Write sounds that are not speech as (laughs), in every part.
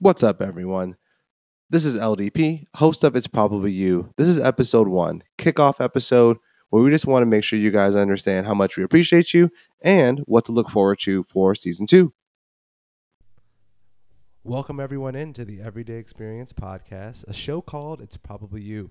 What's up, everyone? This is LDP, host of It's Probably You. This is episode one, kickoff episode, where we just want to make sure you guys understand how much we appreciate you and what to look forward to for season two. Welcome, everyone, into the Everyday Experience podcast, a show called It's Probably You.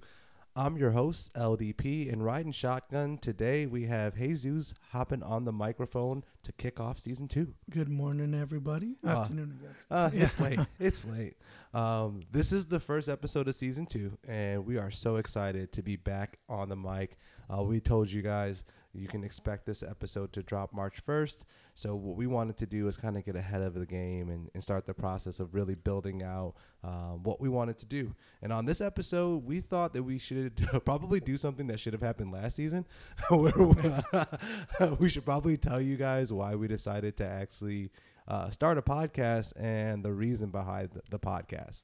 I'm your host, LDP, and riding shotgun today we have Jesus hopping on the microphone to kick off season two. Good morning, everybody. Uh, Afternoon. Uh, it's late. (laughs) It's late. Um, this is the first episode of season two, and we are so excited to be back on the mic. Uh, we told you guys you can expect this episode to drop March 1st. So, what we wanted to do is kind of get ahead of the game and, and start the process of really building out um, what we wanted to do. And on this episode, we thought that we should (laughs) probably do something that should have happened last season. (laughs) (laughs) we should probably tell you guys why we decided to actually uh, start a podcast and the reason behind the podcast.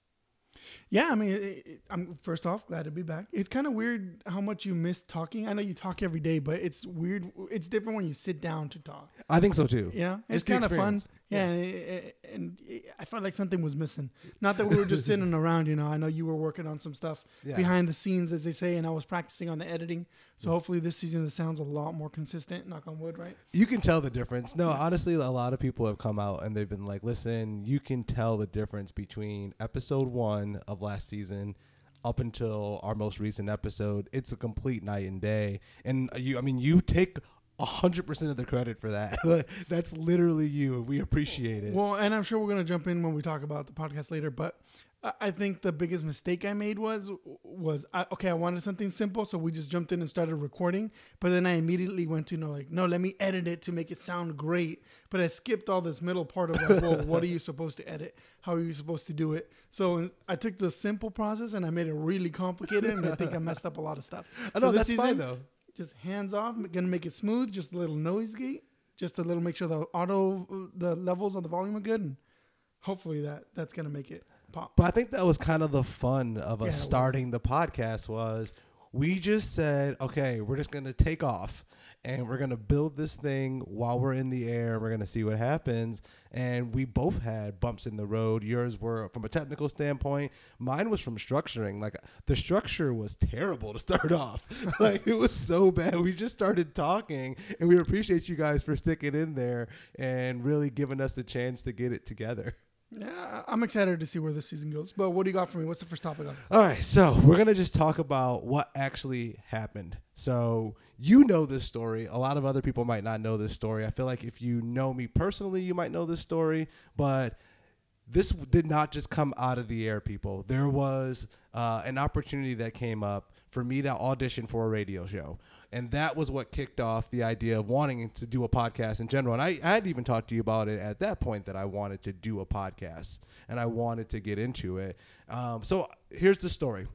Yeah, I mean, it, it, I'm first off glad to be back. It's kind of weird how much you miss talking. I know you talk every day, but it's weird. It's different when you sit down to talk. I think so too. Yeah, know, it's kind of fun. Experience. Yeah, and, eh, and eh, I felt like something was missing. Not that we were just (laughs) sitting around. You know, I know you were working on some stuff Yeah. behind the scenes, as they say, and I was practicing on the editing. So mm. hopefully this season the sound's a lot more consistent. Knock on wood, right? You can tell the difference. No, honestly, a lot of people have come out and they've been like, listen, you can tell the difference between episode one of last season up until our most recent episode. It's a complete night and day. And you, I mean, you take hundred percent of the credit for that. (laughs) That's literally you. We appreciate it. Well, and I'm sure we're gonna jump in when we talk about the podcast later. But I- think the biggest mistake I made was was I, okay. I wanted something simple, so we just jumped in and started recording. But then I immediately went to you know like no, let me edit it to make it sound great. But I skipped all this middle part of like, well, what are you supposed to edit? How are you supposed to do it? So I took the simple process and I made it really complicated, and I think I messed up a lot of stuff. (laughs) I know So that's fine though. Just hands off. Gonna make it smooth. Just a little noise gate. Just a little make sure the auto uh, the levels on the volume are good, and hopefully that that's gonna make it pop. But I think that was kind of the fun of Yeah, us was. starting the podcast was we just said, okay, we're just gonna take off and we're gonna build this thing while we're in the air. We're gonna see what happens. And we both had bumps in the road. Yours were from a technical standpoint. Mine was from structuring. Like the structure was terrible to start (laughs) off. like it was so bad. We just started talking, and we appreciate you guys for sticking in there and really giving us the chance to get it together. Yeah, I'm excited to see where this season goes. But what do you got for me? What's the first topic? All right, so we're gonna just talk about what actually happened. So you know this story. A lot of other people might not know this story. I feel like if you know me personally, you might know this story. But this did not just come out of the air, people. There was uh, an opportunity that came up for me to audition for a radio show. And that was what kicked off the idea of wanting to do a podcast in general. And I, I had even talked to you about it at that point that I wanted to do a podcast and I wanted to get into it. Um, so here's the story.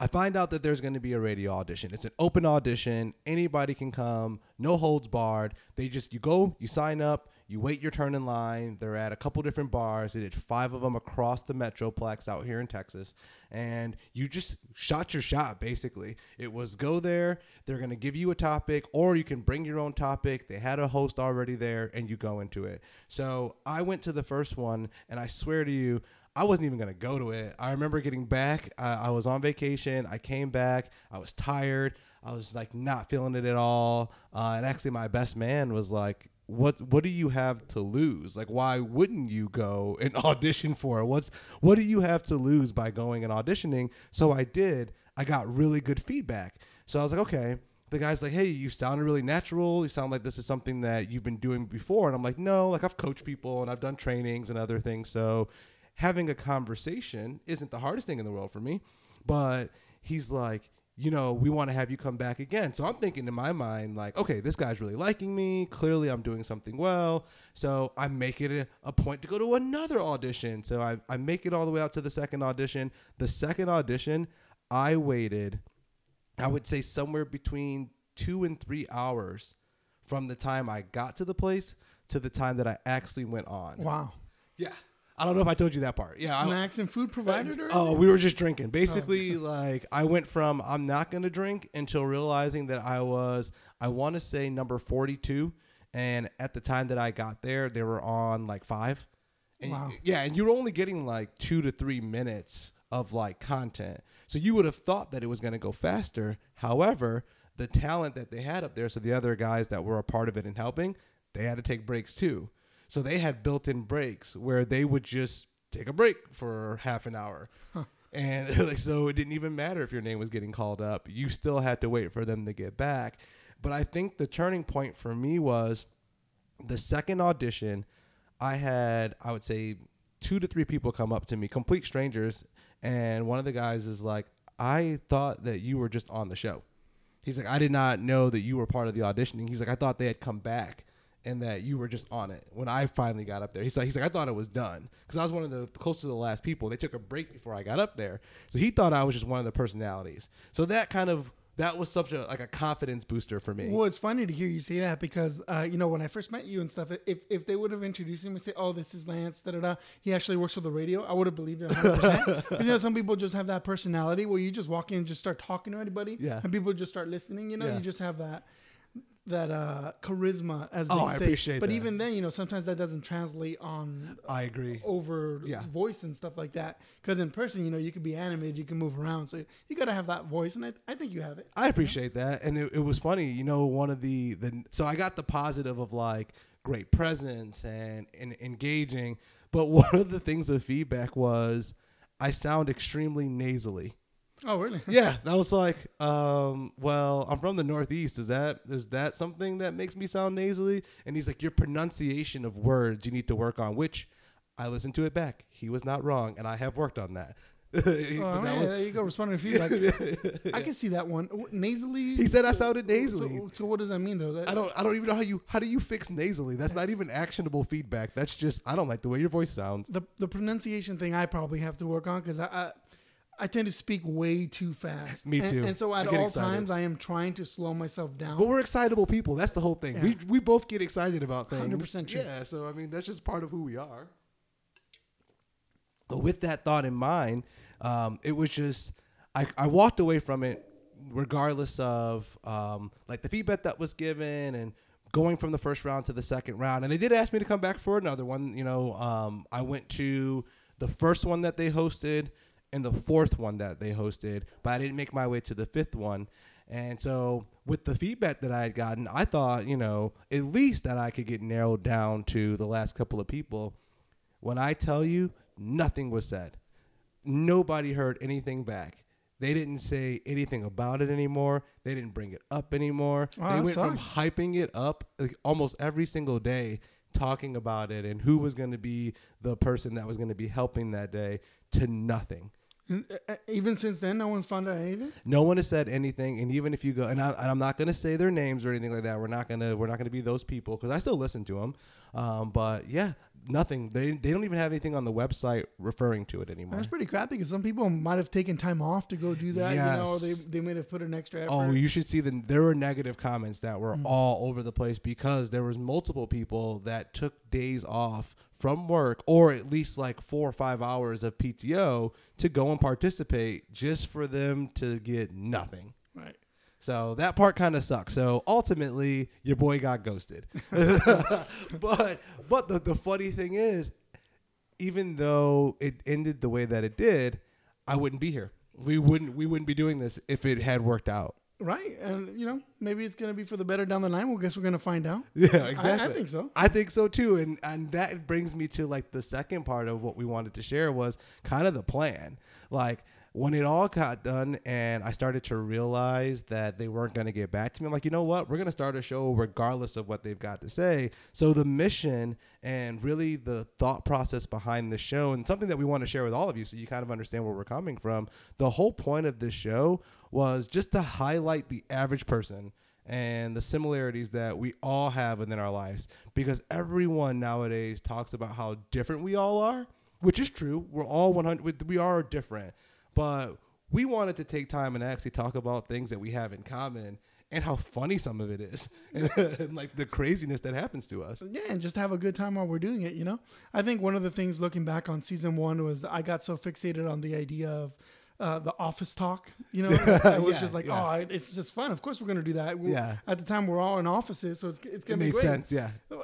I find out that there's going to be a radio audition. It's an open audition. Anybody can come, no holds barred. They just, you go, you sign up, you wait your turn in line. They're at a couple different bars. They did five of them across the Metroplex out here in Texas. And you just shot your shot, basically. It was go there, they're going to give you a topic, or you can bring your own topic. They had a host already there, and you go into it. So I went to the first one, and I swear to you, I wasn't even gonna go to it. I remember getting back. I, I was on vacation. I came back. I was tired. I was like not feeling it at all. Uh, and actually, my best man was like, "What What do you have to lose? Like, why wouldn't you go and (laughs) audition for it? What's What do you have to lose by going and auditioning?" So I did. I got really good feedback. So I was like, okay. The guy's like, hey, you sounded really natural. You sound like this is something that you've been doing before. And I'm like, no, like I've coached people and I've done trainings and other things. So having a conversation isn't the hardest thing in the world for me. But he's like, you know, we want to have you come back again. So I'm thinking in my mind, like, okay, this guy's really liking me. Clearly, I'm doing something well. So I make it a, a point to go to another audition. So I, I make it all the way out to the second audition. The second audition, I waited, I would say somewhere between two and three hours from the time I got to the place to the time that I actually went on. Wow. Yeah. I don't know if I told you that part. Yeah. I- Snacks and food provided? Or uh, Oh, we were just drinking. Basically, oh, like I went from I'm not gonna drink until realizing that I was I want to say number 42, and at the time that I got there, they were on like five, And Wow. Yeah, and you're only getting like two to three minutes of like content. So you would have thought that it was going to go faster. However, the talent that they had up there, so the other guys that were a part of it and helping, they had to take breaks too. So they had built-in breaks where they would just take a break for half an hour. And (laughs) like so it didn't even matter if your name was getting called up. You still had to wait for them to get back. But I think the turning point for me was the second audition, I had I would say two to three people come up to me, complete strangers, and one of the guys is like, "I thought that you were just on the show." He's like, "I did not know that you were part of the auditioning." He's like, "I thought they had come back." And that you were just on it when I finally got up there. He's like, he's like, I thought it was done because I was one of the close to the last people. They took a break before I got up there, so he thought I was just one of the personalities. So that kind of that was such a like a confidence booster for me. Well, it's funny to hear you say that because uh, you know when I first met you and stuff, if if they would have introduced him and say, "Oh, this is Lance," da da da, he actually works for the radio, I would have believed it 100. percent (laughs) You know, some people just have that personality where you just walk in and just start talking to anybody, Yeah. and people just start listening. You know, Yeah. you just have that that uh, charisma, as they Oh, I say. appreciate but that. even then, you know, sometimes that doesn't translate on I agree. over Yeah. voice and stuff like that. Because in person, you know, you could be animated, you can move around, so you got to have that voice, and I, I think you have it. I appreciate that, and it, it was funny. You know, one of the the so I got the positive of like great presence and, and engaging, but (laughs) one of the things of feedback was I sound extremely nasally. Oh, really? (laughs) Yeah, that was like, um, well, I'm from the Northeast. Is that is that something that makes me sound nasally? And he's like, your pronunciation of words you need to work on. Which I listened to it back. He was not wrong, and I have worked on that. (laughs) Oh, yeah, was- there you go. Responding to feedback. (laughs) I can see that one. Nasally. He said I So- sounded nasally. So, so what does that mean, though? That- I don't I don't even know how you how do you fix nasally? That's not even actionable feedback. That's just I don't like the way your voice sounds. The the pronunciation thing I probably have to work on because I, I I tend to speak way too fast. Me too. And, so at all excited. times I am trying to slow myself down. But we're excitable people. That's the whole thing. Yeah. We we both get excited about things. 100% true. Yeah, so I mean that's just part of who we are. But with that thought in mind, um, it was just I, I walked away from it regardless of um, like the feedback that was given and going from the first round to the second round. And they did ask me to come back for another one. You know, um, I went to the first one that they hosted and the fourth one that they hosted, but I didn't make my way to the fifth one. And so, with the feedback that I had gotten, I thought, you know, at least that I could get narrowed down to the last couple of people. When I tell you, nothing was said. Nobody heard anything back. They didn't say anything about it anymore. They didn't bring it up anymore. Wow, they went from hyping it up like almost every single day, talking about it and who was going to be the person that was going to be helping that day to nothing. Uh, uh, even since then, no one's found out anything. No one has said anything, and even if you go, and, I, and I'm not going to say their names or anything like that. We're not gonna we're not gonna be those people because I still listen to them. Um, but yeah, nothing. They they don't even have anything on the website referring to it anymore. That's pretty crappy because some people might have taken time off to go do that. You know, Yes. they they might have put an extra effort. Oh, you should see the there were negative comments that were all over the place because there was multiple people that took days off from work or at least like 4 or 5 hours of PTO to go and participate just for them to get nothing. right. So that part kind of sucks. So ultimately, your boy got ghosted. (laughs) but but the, the funny thing is, even though it ended the way that it did, I wouldn't be here. We wouldn't we wouldn't be doing this if it had worked out. Right, and you know maybe it's gonna be for the better down the line. Well, guess we're gonna find out. (laughs) Yeah, I- exactly. I think so. I think so too, and and that brings me to like the second part of what we wanted to share was kind of the plan. Like when it all got done, and I started to realize that they weren't going to get back to me. I'm like, you know what? We're going to start a show regardless of what they've got to say. So the mission and really the thought process behind the show, and something that we want to share with all of you, so you kind of understand where we're coming from. The whole point of this show was just to highlight the average person and the similarities that we all have within our lives because everyone nowadays talks about how different we all are which is true we're all 100 we are different but we wanted to take time and actually talk about things that we have in common and how funny some of it is (laughs) and, and like the craziness that happens to us Yeah, and just have a good time while we're doing it. You know, I think one of the things looking back on season one was I got so fixated on the idea of uh, the office talk. You know, (laughs) it was Yeah, just like, yeah. oh, it's just fun. Of course, we're gonna do that. We- Yeah. At the time, we're all in offices, so it's it's It gonna be great. sense. Yeah. Eh,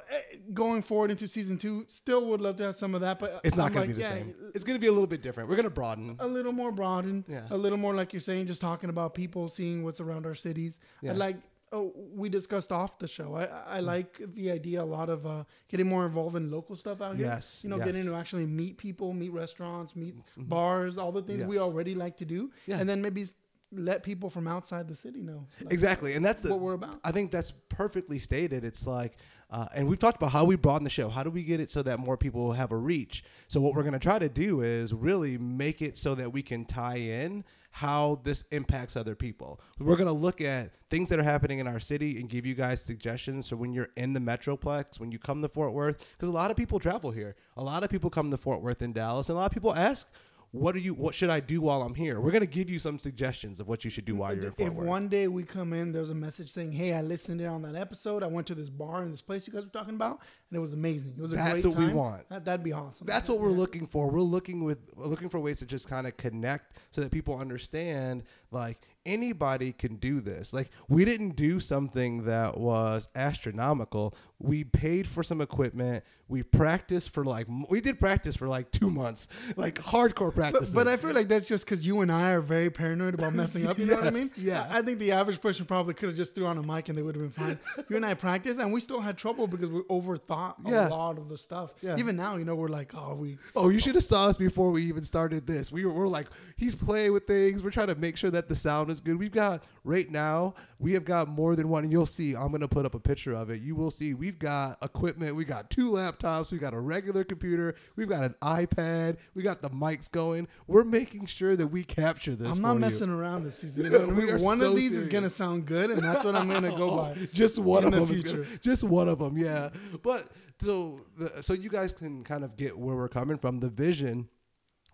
Going forward into season two, still would love to have some of that, but It's not I'm going like, to be the yeah, same. It's going to be a little bit different. We're going to broaden. a little more broaden. Yeah. a little more like you're saying, just talking about people, seeing what's around our cities. Yeah. I like. Oh, we discussed off the show. I, I Mm. like the idea a lot of uh, getting more involved in local stuff out here. Yes, you know, yes. Mm-hmm. getting to actually meet people, meet restaurants, meet bars, all the things we already like to do, Yeah. and then maybe let people from outside the city know like, Exactly. And that's what we're about. I think that's perfectly stated. It's like, uh, and we've talked about how we broaden the show. How do we get it so that more people have a reach? So what we're going to try to do is really make it so that we can tie in how this impacts other people. We're going to look at things that are happening in our city and give you guys suggestions for when you're in the metroplex, when you come to Fort Worth, because a lot of people travel here. A lot of people come to Fort Worth in Dallas, and a lot of people ask. What are you? What should I do while I'm here? We're gonna give you some suggestions of what you should do while you're in Fort if Worth. one day we come in, there's a message saying, "Hey, I listened in on that episode. I went to this bar in this place you guys were talking about, and it was amazing. It was a That's great what we time." want. That, that'd be awesome. That's what we're looking for. We're looking with looking for ways to just kind of connect so that people understand like anybody can do this. Like we didn't do something that was astronomical. We paid for some equipment. We practiced for like we did practice for like 2 months. (laughs) Like hardcore practice. But, but I feel like that's just because you and I are very paranoid about messing up. You know what I (laughs) mean? yeah. I, think the average person probably could have just threw on a mic and they would have been fine. you and I practiced, and we still had trouble because we overthought a Yeah. lot of the stuff. Yeah. Even now, you know, we're like, oh, we. Oh, you should have saw us before we even started this. We were, we're like, he's playing with things. We're trying to make sure that the sound is good. We've got right now, we have got more than one, and you'll see. I'm gonna put up a picture of it. You will see. We've got equipment. We got two laptops. We got a regular computer. We've got an iPad. We got the mics going. We're making sure that we capture this. I'm not you. messing around this season. You know (laughs) We One so of these is gonna sound good, and that's what I'm gonna go (laughs) oh, by. just one of the them. future. just one of them, yeah. But so the, so you guys can kind of get where we're coming from. The vision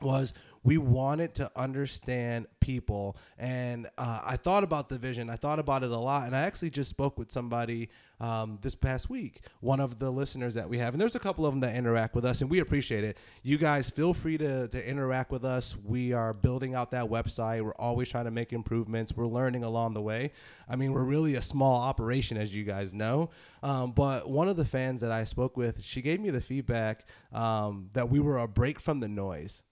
was we wanted to understand people. And uh, i thought about the vision. I thought about it a lot. And i actually just spoke with somebody um, this past week one of the listeners that we have. And there's a couple of them that interact with us and we appreciate it. You guys feel free to, to interact with us. We are building out that website. We're always trying to make improvements. We're learning along the way. I mean we're really a small operation as you guys know. Um, but one of the fans that i spoke with she gave me the feedback um, that we were a break from the noise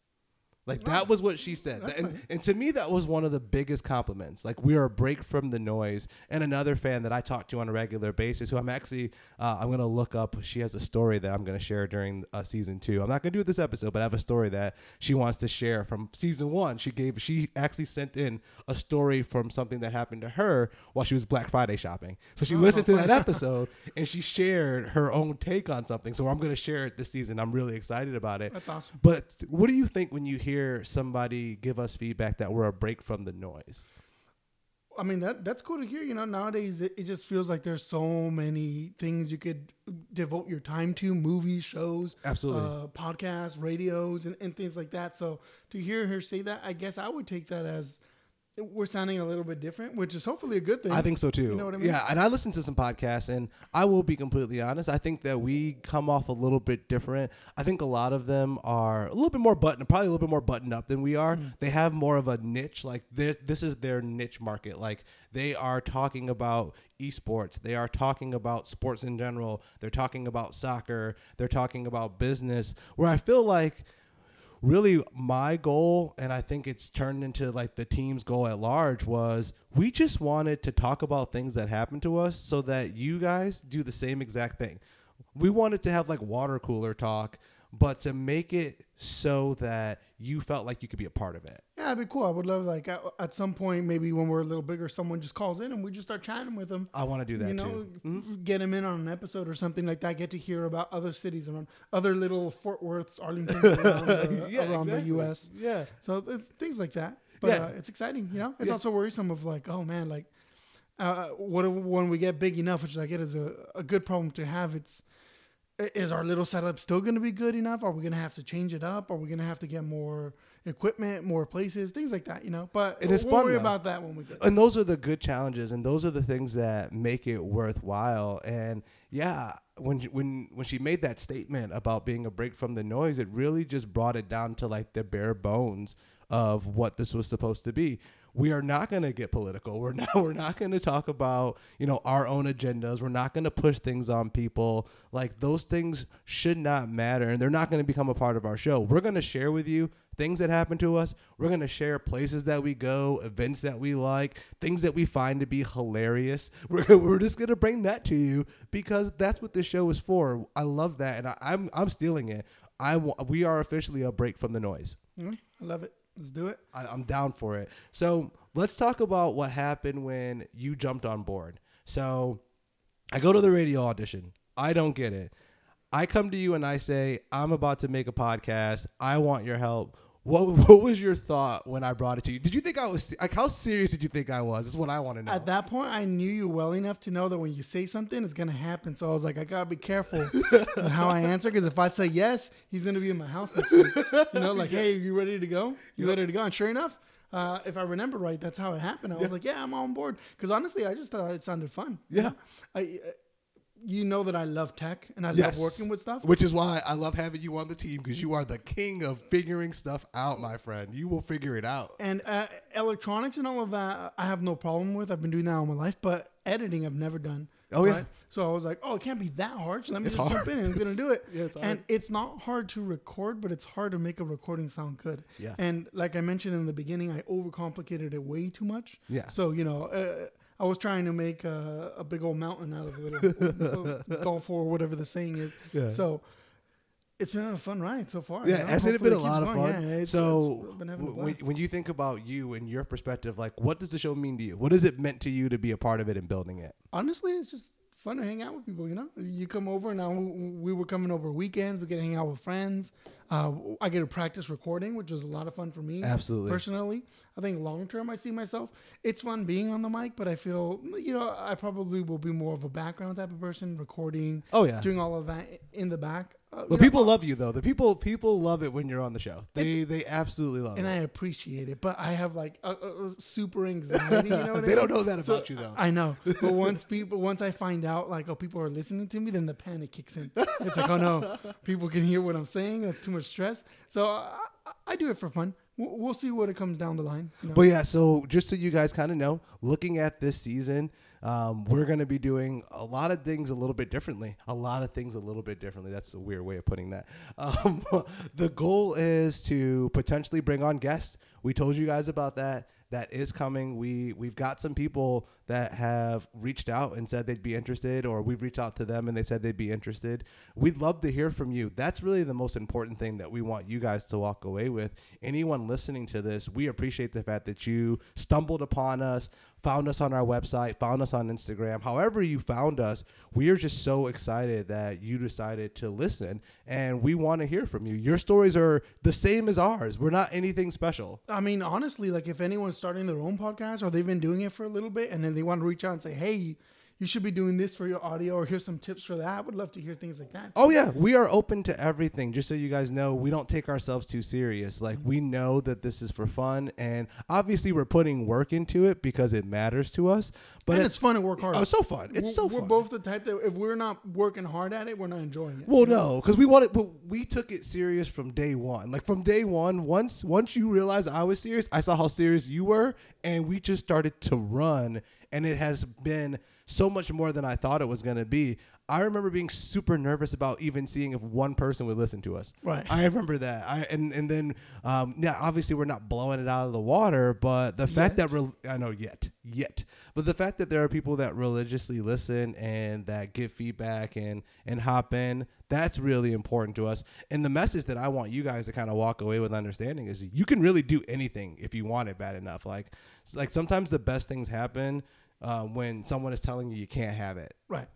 like that was what she said. That's And, nice. and to me, that was one of the biggest compliments. Like we are a break from the noise. And another fan that I talk to on a regular basis, who I'm actually, uh, I'm gonna look up. She has a story that I'm gonna share during uh, season two. I'm not gonna do it this episode, but I have a story that she wants to share from season one. She gave, she actually sent in a story from something that happened to her while she was Black Friday shopping. So she listened to that (laughs) episode and she shared her own take on something. So I'm gonna share it this season. I'm really excited about it. That's awesome. But what do you think when you hear somebody give us feedback that we're a break from the noise? I mean that that's cool to hear. You know, nowadays it, it just feels like there's so many things you could devote your time to: movies, shows, Absolutely. uh, podcasts, radios, and, and things like that. So to hear her say that, I guess I would take that as we're sounding a little bit different, which is hopefully a good thing. I think so too. You know what I mean? Yeah, and I listen to some podcasts, and I will be completely honest. I think that we come off a little bit different. I think a lot of them are a little bit more button, probably a little bit more buttoned up than we are. Mm. They have more of a niche. Like this, this is their niche market. Like they are talking about esports. They are talking about sports in general. They're talking about soccer. They're talking about business. Where I feel like really my goal and i think it's turned into like the team's goal at large was we just wanted to talk about things that happened to us so that you guys do the same exact thing. We wanted to have like water cooler talk but to make it so that you felt like you could be a part of it Yeah, it'd be cool. I would love like at, at some point, maybe when we're a little bigger, someone just calls in and we just start chatting with them. i want to do that you know, too Mm-hmm. get them in on an episode or something like that. Get to hear about other cities around, other little Fort Worths, Arlington around, the, (laughs) Yeah, around the. U.S. yeah So uh, things like that. But Yeah. uh, it's exciting, you know. It's Yeah. also worrisome of like, oh man, like, uh, what when we get big enough, which I get is a, a good problem to have. It's is our little setup still going to be good enough? Are we going to have to change it up? Are we going to have to get more equipment, more places, things like that? You know. But And it's we'll fun, worry though. about that when we get. and those are the good challenges and those are the things that make it worthwhile and yeah when when when she made that statement about being a break from the noise it really just brought it down to like the bare bones of what this was supposed to be. We are not going to get political. We're (laughs) not we're not going to talk about, you know, our own agendas. We're not going to push things on people. Like those things should not matter and they're not going to become a part of our show. We're going to share with you things that happen to us. We're going to share places that we go, events that we like, things that we find to be hilarious. (laughs) We're, we're just going to bring that to you because that's what this show is for. I love that. And I, I'm, I'm stealing it. I, we are officially a break from the noise. Mm, I love it. Let's do it. I, I'm down for it. So let's talk about what happened when you jumped on board. So I go to the radio audition. I don't get it. I come to you and I say, I'm about to make a podcast. I want your help. What, (laughs) what was your thought when I brought it to you? Did you think I was like how serious did you think I was? This is what I want to know. At that point, I knew you well enough to know that when you say something, it's gonna happen. So I was like, I gotta be careful (laughs) how I answer because if I say yes, he's gonna be in my house next week. You know, like, hey, are you ready to go? You ready to go? And sure enough, uh, if I remember right, that's how it happened. I was like, yeah, I'm on board. Because honestly, I just thought it sounded fun. Yeah. I, uh, you know that I love tech and I Yes. love working with stuff. Which is why I love having you on the team because you are the king of figuring stuff out, my friend. You will figure it out. And uh, electronics and all of that, I have no problem with. I've been doing that all my life, but editing, I've never done. Oh, yeah. So I was like, oh, it can't be that hard. So let me It's just hard. jump in and I'm gonna do it. (laughs) Yeah, it's hard. and it's not hard to record, but it's hard to make a recording sound good. Yeah. And like I mentioned in the beginning, I overcomplicated it way too much. Yeah. So you know. Uh, I was trying to make a, a big old mountain out of a little (laughs) golf or whatever the saying is. Yeah. So it's been a fun ride so far. Yeah, you know? hasn't it been a lot of going. fun? Yeah, it's- so, it's been having a w- when, when you think about you and your perspective, like, what does the show mean to you? What has it meant to you to be a part of it and building it? honestly, it's just fun to hang out with people. You know, you come over now. We were coming over weekends. We get to hang out with friends. Uh, I get to practice recording, which is a lot of fun for me. Absolutely. Personally, I think long term, I see myself. It's fun being on the mic, but I feel you know I probably will be more of a background type of person, recording, Oh yeah. doing all of that in the back. Uh, But people love you though. The people people love it when you're on the show. They they absolutely love it. and it. I appreciate it, but I have like a, a, super anxiety. You know, what I (laughs) they don't know that So, about you though. I know, but (laughs) once people, once I find out, like, oh, people are listening to me, then the panic kicks in. It's like, oh no, (laughs) people can hear what I'm saying. That's too much stress. So I, I- I do it for fun. We'll, we'll see what it comes down the line. you know? But yeah, so just so you guys kind of know, looking at this season, um, we're going to be doing a lot of things a little bit differently. A lot of things a little bit differently. That's a weird way of putting that. (laughs) Um, the goal is to potentially bring on guests. We told you guys about that. That is coming. We we've got some people that have reached out and said they'd be interested, or we've reached out to them and they said they'd be interested. We'd love to hear from you. That's really the most important thing that we want you guys to walk away with. Anyone listening to this, we appreciate the fact that you stumbled upon us, found us on our website, found us on Instagram. However, you found us, we are just so excited that you decided to listen, and we want to hear from you. Your stories are the same as ours. We're not anything special. I mean, honestly, like if anyone's starting their own podcast or they've been doing it for a little bit and then they want to reach out and say, hey, you should be doing this for your audio or here's some tips for that, I would love to hear things like that. Oh yeah, we are open to everything. Just so you guys know, we don't take ourselves too serious. Like we know that this is for fun, and obviously we're putting work into it because it matters to us. But and it's, it's fun to work hard. oh, it's so fun. It's We're- so fun. We're both the type that if we're not working hard at it, we're not enjoying it. Well, no, because we wanted, but we took it serious from day one. Like from day one, once once you realized I was serious, I saw how serious you were, and we just started to run. And it has been so much more than I thought it was going to be. I remember being super nervous about even seeing if one person would listen to us. Right. I remember that. I and and then um, yeah, obviously we're not blowing it out of the water, but the fact that re- I know yet yet, but the fact that there are people that religiously listen and that give feedback and and hop in, that's really important to us. And the message that I want you guys to kind of walk away with understanding is you can really do anything if you want it bad enough. Like like sometimes the best things happen uh, when someone is telling you you can't have it. Right.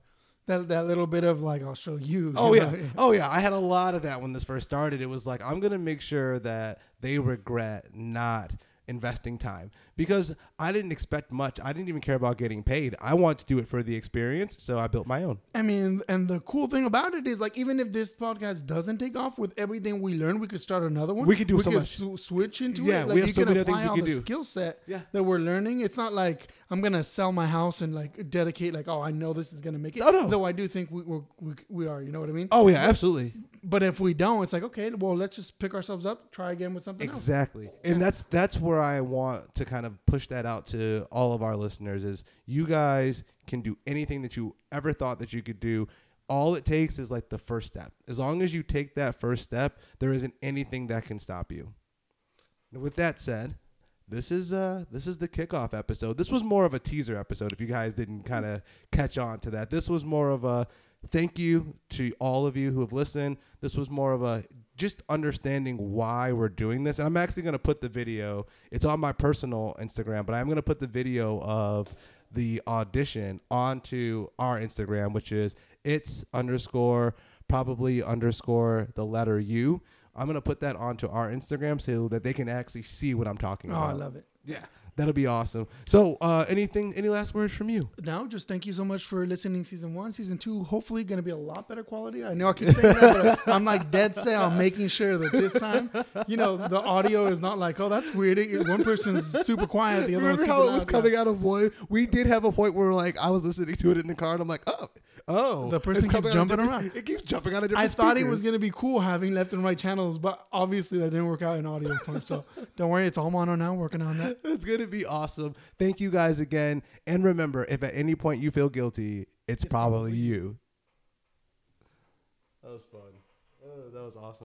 That that little bit of like I'll show you. Oh you (laughs) yeah. Oh yeah. I had a lot of that when this first started. It was like I'm gonna make sure that they regret not investing time because I didn't expect much. I didn't even care about getting paid. I wanted to do it for the experience, so I built my own. I mean, and the cool thing about it is like even if this podcast doesn't take off with everything we learn, we could start another one. We could do so much. sw- switch into Yeah, it. we Like have you so can many apply things we all could the do. skill set Yeah. that we're learning. It's not like I'm gonna sell my house and like dedicate like, oh, I know this is gonna make it. No, no. Though I do think we we're, we we are. You know what I mean? Oh yeah, absolutely. But if we don't, it's like okay, well, let's just pick ourselves up, try again with something else. Exactly. And that's that's where I want to kind of push that out to all of our listeners is you guys can do anything that you ever thought that you could do. All it takes is like the first step. As long as you take that first step, there isn't anything that can stop you. With that said, this is uh this is the kickoff episode. This was more of a teaser episode if you guys didn't kind of catch on to that. This was more of a thank you to all of you who have listened. This was more of a just understanding why we're doing this. And I'm actually going to put the video. It's on my personal Instagram, but I'm going to put the video of the audition onto our Instagram, which is it's underscore probably underscore the letter U. I'm gonna put that onto our Instagram so that they can actually see what I'm talking about. Oh, about. I love it. Yeah, that'll be awesome. So, uh, anything? Any last words from you? Now, just thank you so much for listening. Season one, season two, hopefully going to be a lot better quality. I know I keep saying that, but I'm like dead set on making sure that this time, you know, the audio is not like, oh, that's weird. It- One person's super quiet, the other one's Remember super how it was loud. coming out of one? We did have a point where like I was listening to it in the car and I'm like, oh, oh, The person keeps jumping around. It keeps jumping out of different. I thought it was going to be cool having left and right channels, but obviously that didn't work out in audio form. So (laughs) don't worry, it's all mono now. Working on that. It's gonna be awesome. Thank you guys again, and remember, if at any point you feel guilty, it's, probably you. That was fun. Uh, that was awesome.